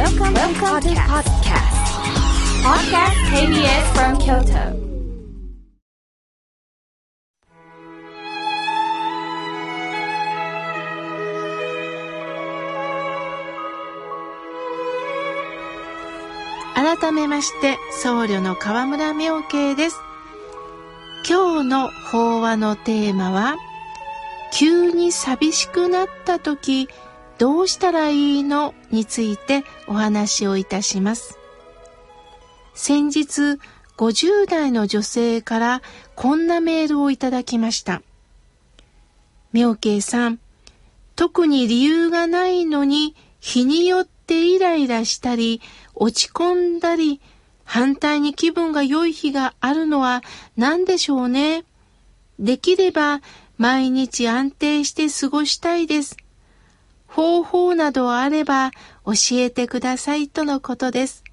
Welcome, Welcome to podcast. Podcast KBS from Kyoto. 改めまして僧侶の河村明慶です今日の法話のテーマは急に寂しくなった時どうしたらいいのについてお話をいたします先日50代の女性からこんなメールをいただきました明慶さん特に理由がないのに日によってイライラしたり落ち込んだり、反対に気分が良い日があるのは何でしょうね。できれば毎日安定して過ごしたいです。方法などあれば教えてくださいとのことです。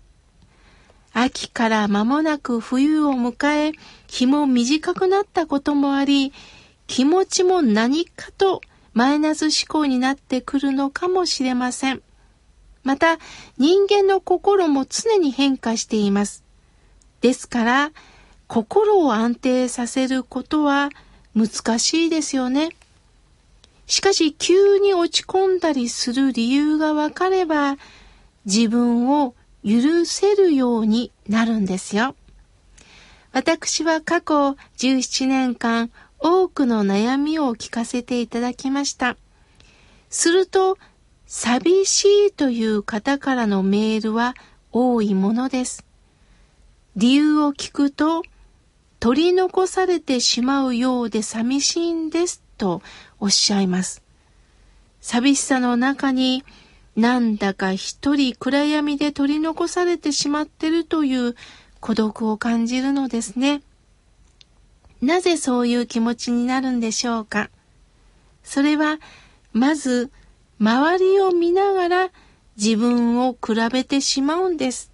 秋から間もなく冬を迎え、日も短くなったこともあり、気持ちも何かとマイナス思考になってくるのかもしれません。また人間の心も常に変化しています。ですから心を安定させることは難しいですよね。しかし急に落ち込んだりする理由がわかれば自分を許せるようになるんですよ。私は過去17年間多くの悩みを聞かせていただきました。すると寂しいという方からのメールは多いものです。理由を聞くと、取り残されてしまうようで寂しいんですとおっしゃいます。寂しさの中になんだか一人暗闇で取り残されてしまってるという孤独を感じるのですね。なぜそういう気持ちになるんでしょうか？それは、まず周りを見ながら自分を比べてしまうんです。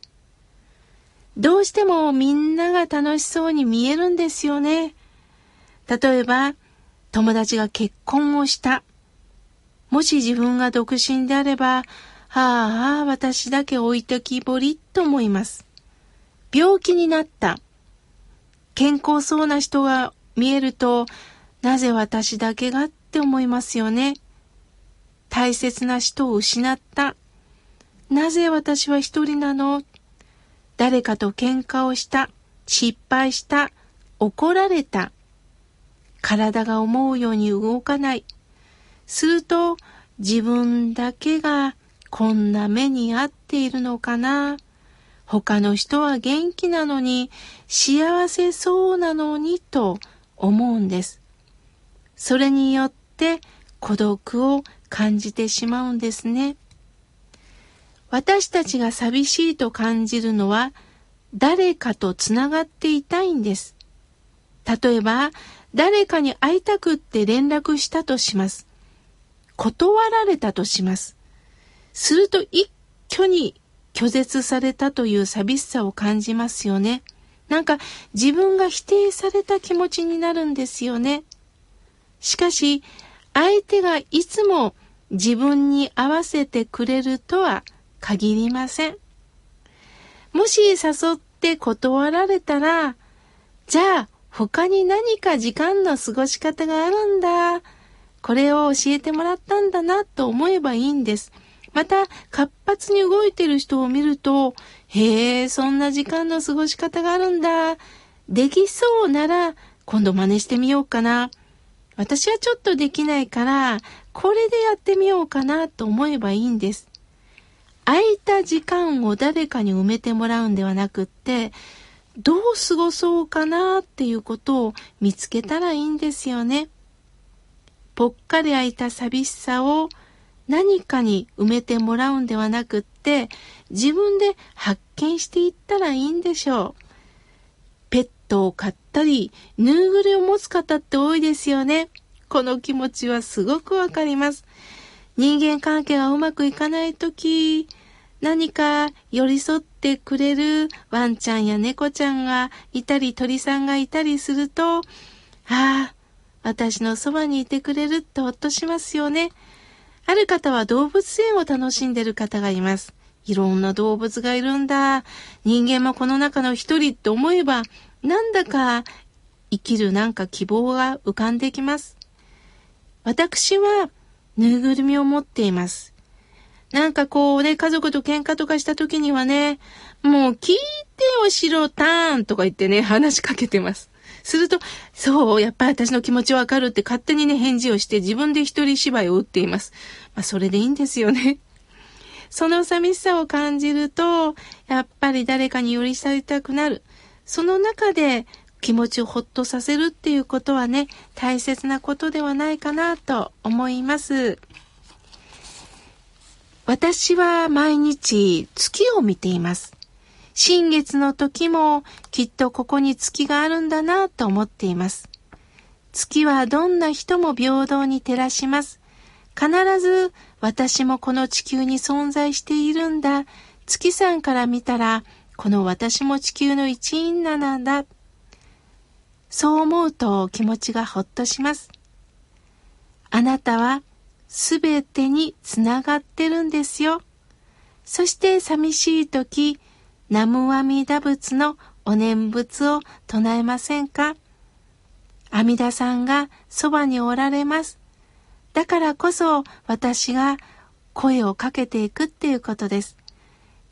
どうしてもみんなが楽しそうに見えるんですよね。例えば、友達が結婚をした。もし自分が独身であれば、ああ、私だけ置いときぼりと思います。病気になった。健康そうな人が見えると、なぜ私だけがって思いますよね。大切な人を失った。なぜ私は一人なの誰かと喧嘩をした。失敗した。怒られた。体が思うように動かない。すると自分だけがこんな目に遭っているのかな。他の人は元気なのに幸せそうなのにと思うんです。それによって孤独を感じてしまうんですね。私たちが寂しいと感じるのは誰かとつながっていたいんです。例えば誰かに会いたくって連絡したとします。断られたとします。すると一挙に拒絶されたという寂しさを感じますよね。なんか自分が否定された気持ちになるんですよね。しかし相手がいつも自分に合わせてくれるとは限りません。もし誘って断られたら、じゃあ他に何か時間の過ごし方があるんだ。これを教えてもらったんだなと思えばいいんです。また、活発に動いてる人を見ると、へえ、そんな時間の過ごし方があるんだ。できそうなら、今度真似してみようかな。私はちょっとできないから、これでやってみようかなと思えばいいんです。空いた時間を誰かに埋めてもらうんではなくって、どう過ごそうかなっていうことを見つけたらいいんですよね。ぽっかり空いた寂しさを何かに埋めてもらうんではなくって、自分で発見していったらいいんでしょう。ペットを飼ったり、ぬいぐるみを持つ方って多いですよね。この気持ちはすごくわかります。人間関係がうまくいかないとき、何か寄り添ってくれるワンちゃんや猫ちゃんがいたり鳥さんがいたりすると、ああ、私のそばにいてくれるってほっとしますよね。ある方は動物園を楽しんでる方がいます。いろんな動物がいるんだ。人間もこの中の一人って思えば、なんだか生きるなんか希望が浮かんできます。私はぬいぐるみを持っています。なんかこうね、家族と喧嘩とかした時にはね、もう聞いてお城ターンとか言ってね、話しかけてます。すると、そう、やっぱり私の気持ちわかるって勝手にね、返事をして自分で一人芝居を打っています。まあ、それでいいんですよね。その寂しさを感じると、やっぱり誰かに寄り添いたくなる。その中で気持ちをほっとさせるっていうことはね、大切なことではないかなと思います。私は毎日月を見ています。新月の時もきっとここに月があるんだなと思っています。月はどんな人も平等に照らします。必ず私もこの地球に存在しているんだ。月さんから見たら、この私も地球の一員なのだ。そう思うと気持ちがほっとします。あなたはすべてにつながってるんですよ。そして寂しい時、ナムアミダ仏のお念仏を唱えませんか？阿弥陀さんがそばにおられます。だからこそ私が声をかけていくっていうことです。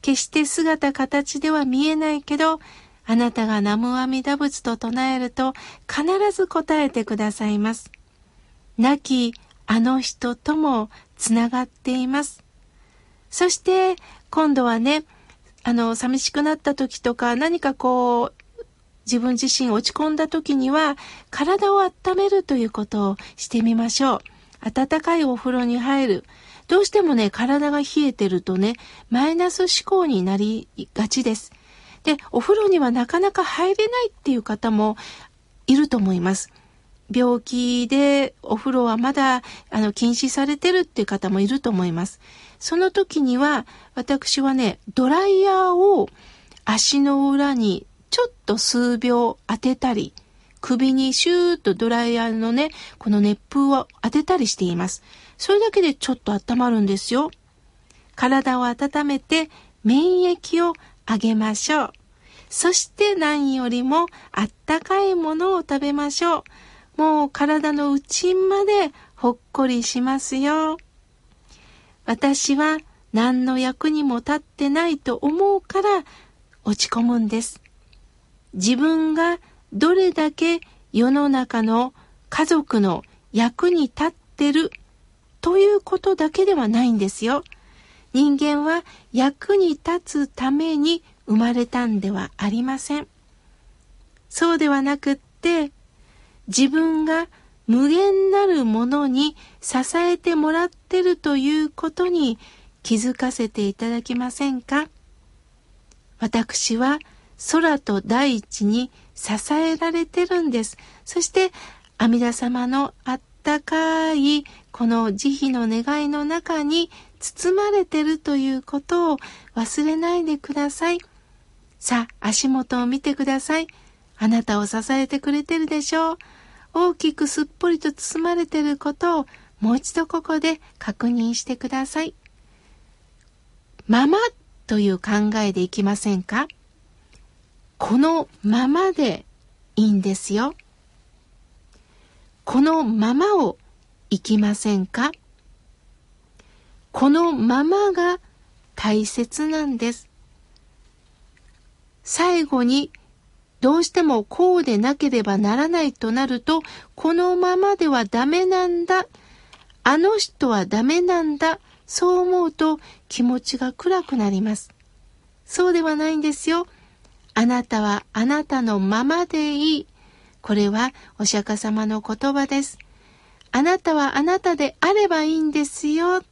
決して姿形では見えないけど、あなたが南無阿弥陀仏と唱えると必ず答えてくださいます。亡きあの人ともつながっています。そして今度はね、あの、寂しくなった時とか何かこう、自分自身落ち込んだ時には体を温めるということをしてみましょう。温かいお風呂に入る。どうしてもね、体が冷えてるとね、マイナス思考になりがちです。で、お風呂にはなかなか入れないっていう方もいると思います。病気でお風呂はまだあの禁止されてるっていう方もいると思います。その時には私はね、ドライヤーを足の裏にちょっと数秒当てたり、首にシューッとドライヤーのね、この熱風を当てたりしています。それだけでちょっと温まるんですよ。体を温めて免疫を上げましょう。そして何よりもあったかいものを食べましょう。もう体の内までほっこりしますよ。私は何の役にも立ってないと思うから落ち込むんです。自分がどれだけ世の中の家族の役に立ってるということだけではないんですよ。人間は役に立つために生まれたんではありません。そうではなくって、自分が無限なるものに支えてもらってるということに気づかせていただけませんか？私は空と大地に支えられてるんです。そして阿弥陀様のあったかいこの慈悲の願いの中に包まれてるということを忘れないでください。さあ、足元を見てください。あなたを支えてくれてるでしょう。大きくすっぽりと包まれていることをもう一度ここで確認してください。ままという考えでいきませんか？このままでいいんですよ。このままをいきませんか？このままが大切なんです。最後にどうしてもこうでなければならないとなると、このままではダメなんだ。あの人はダメなんだ。そう思うと気持ちが暗くなります。そうではないんですよ。あなたはあなたのままでいい。これはお釈迦様の言葉です。あなたはあなたであればいいんですよ。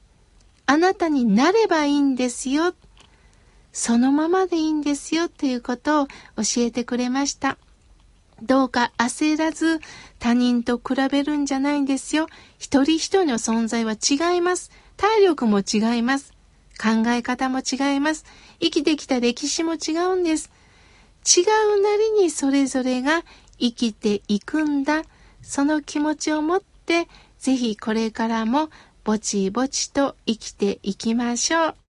あなたになればいいんですよ。そのままでいいんですよということを教えてくれました。どうか焦らず他人と比べるんじゃないんですよ。一人一人の存在は違います。体力も違います。考え方も違います。生きてきた歴史も違うんです。違うなりにそれぞれが生きていくんだ。その気持ちを持って、ぜひこれからもぼちぼちと生きていきましょう。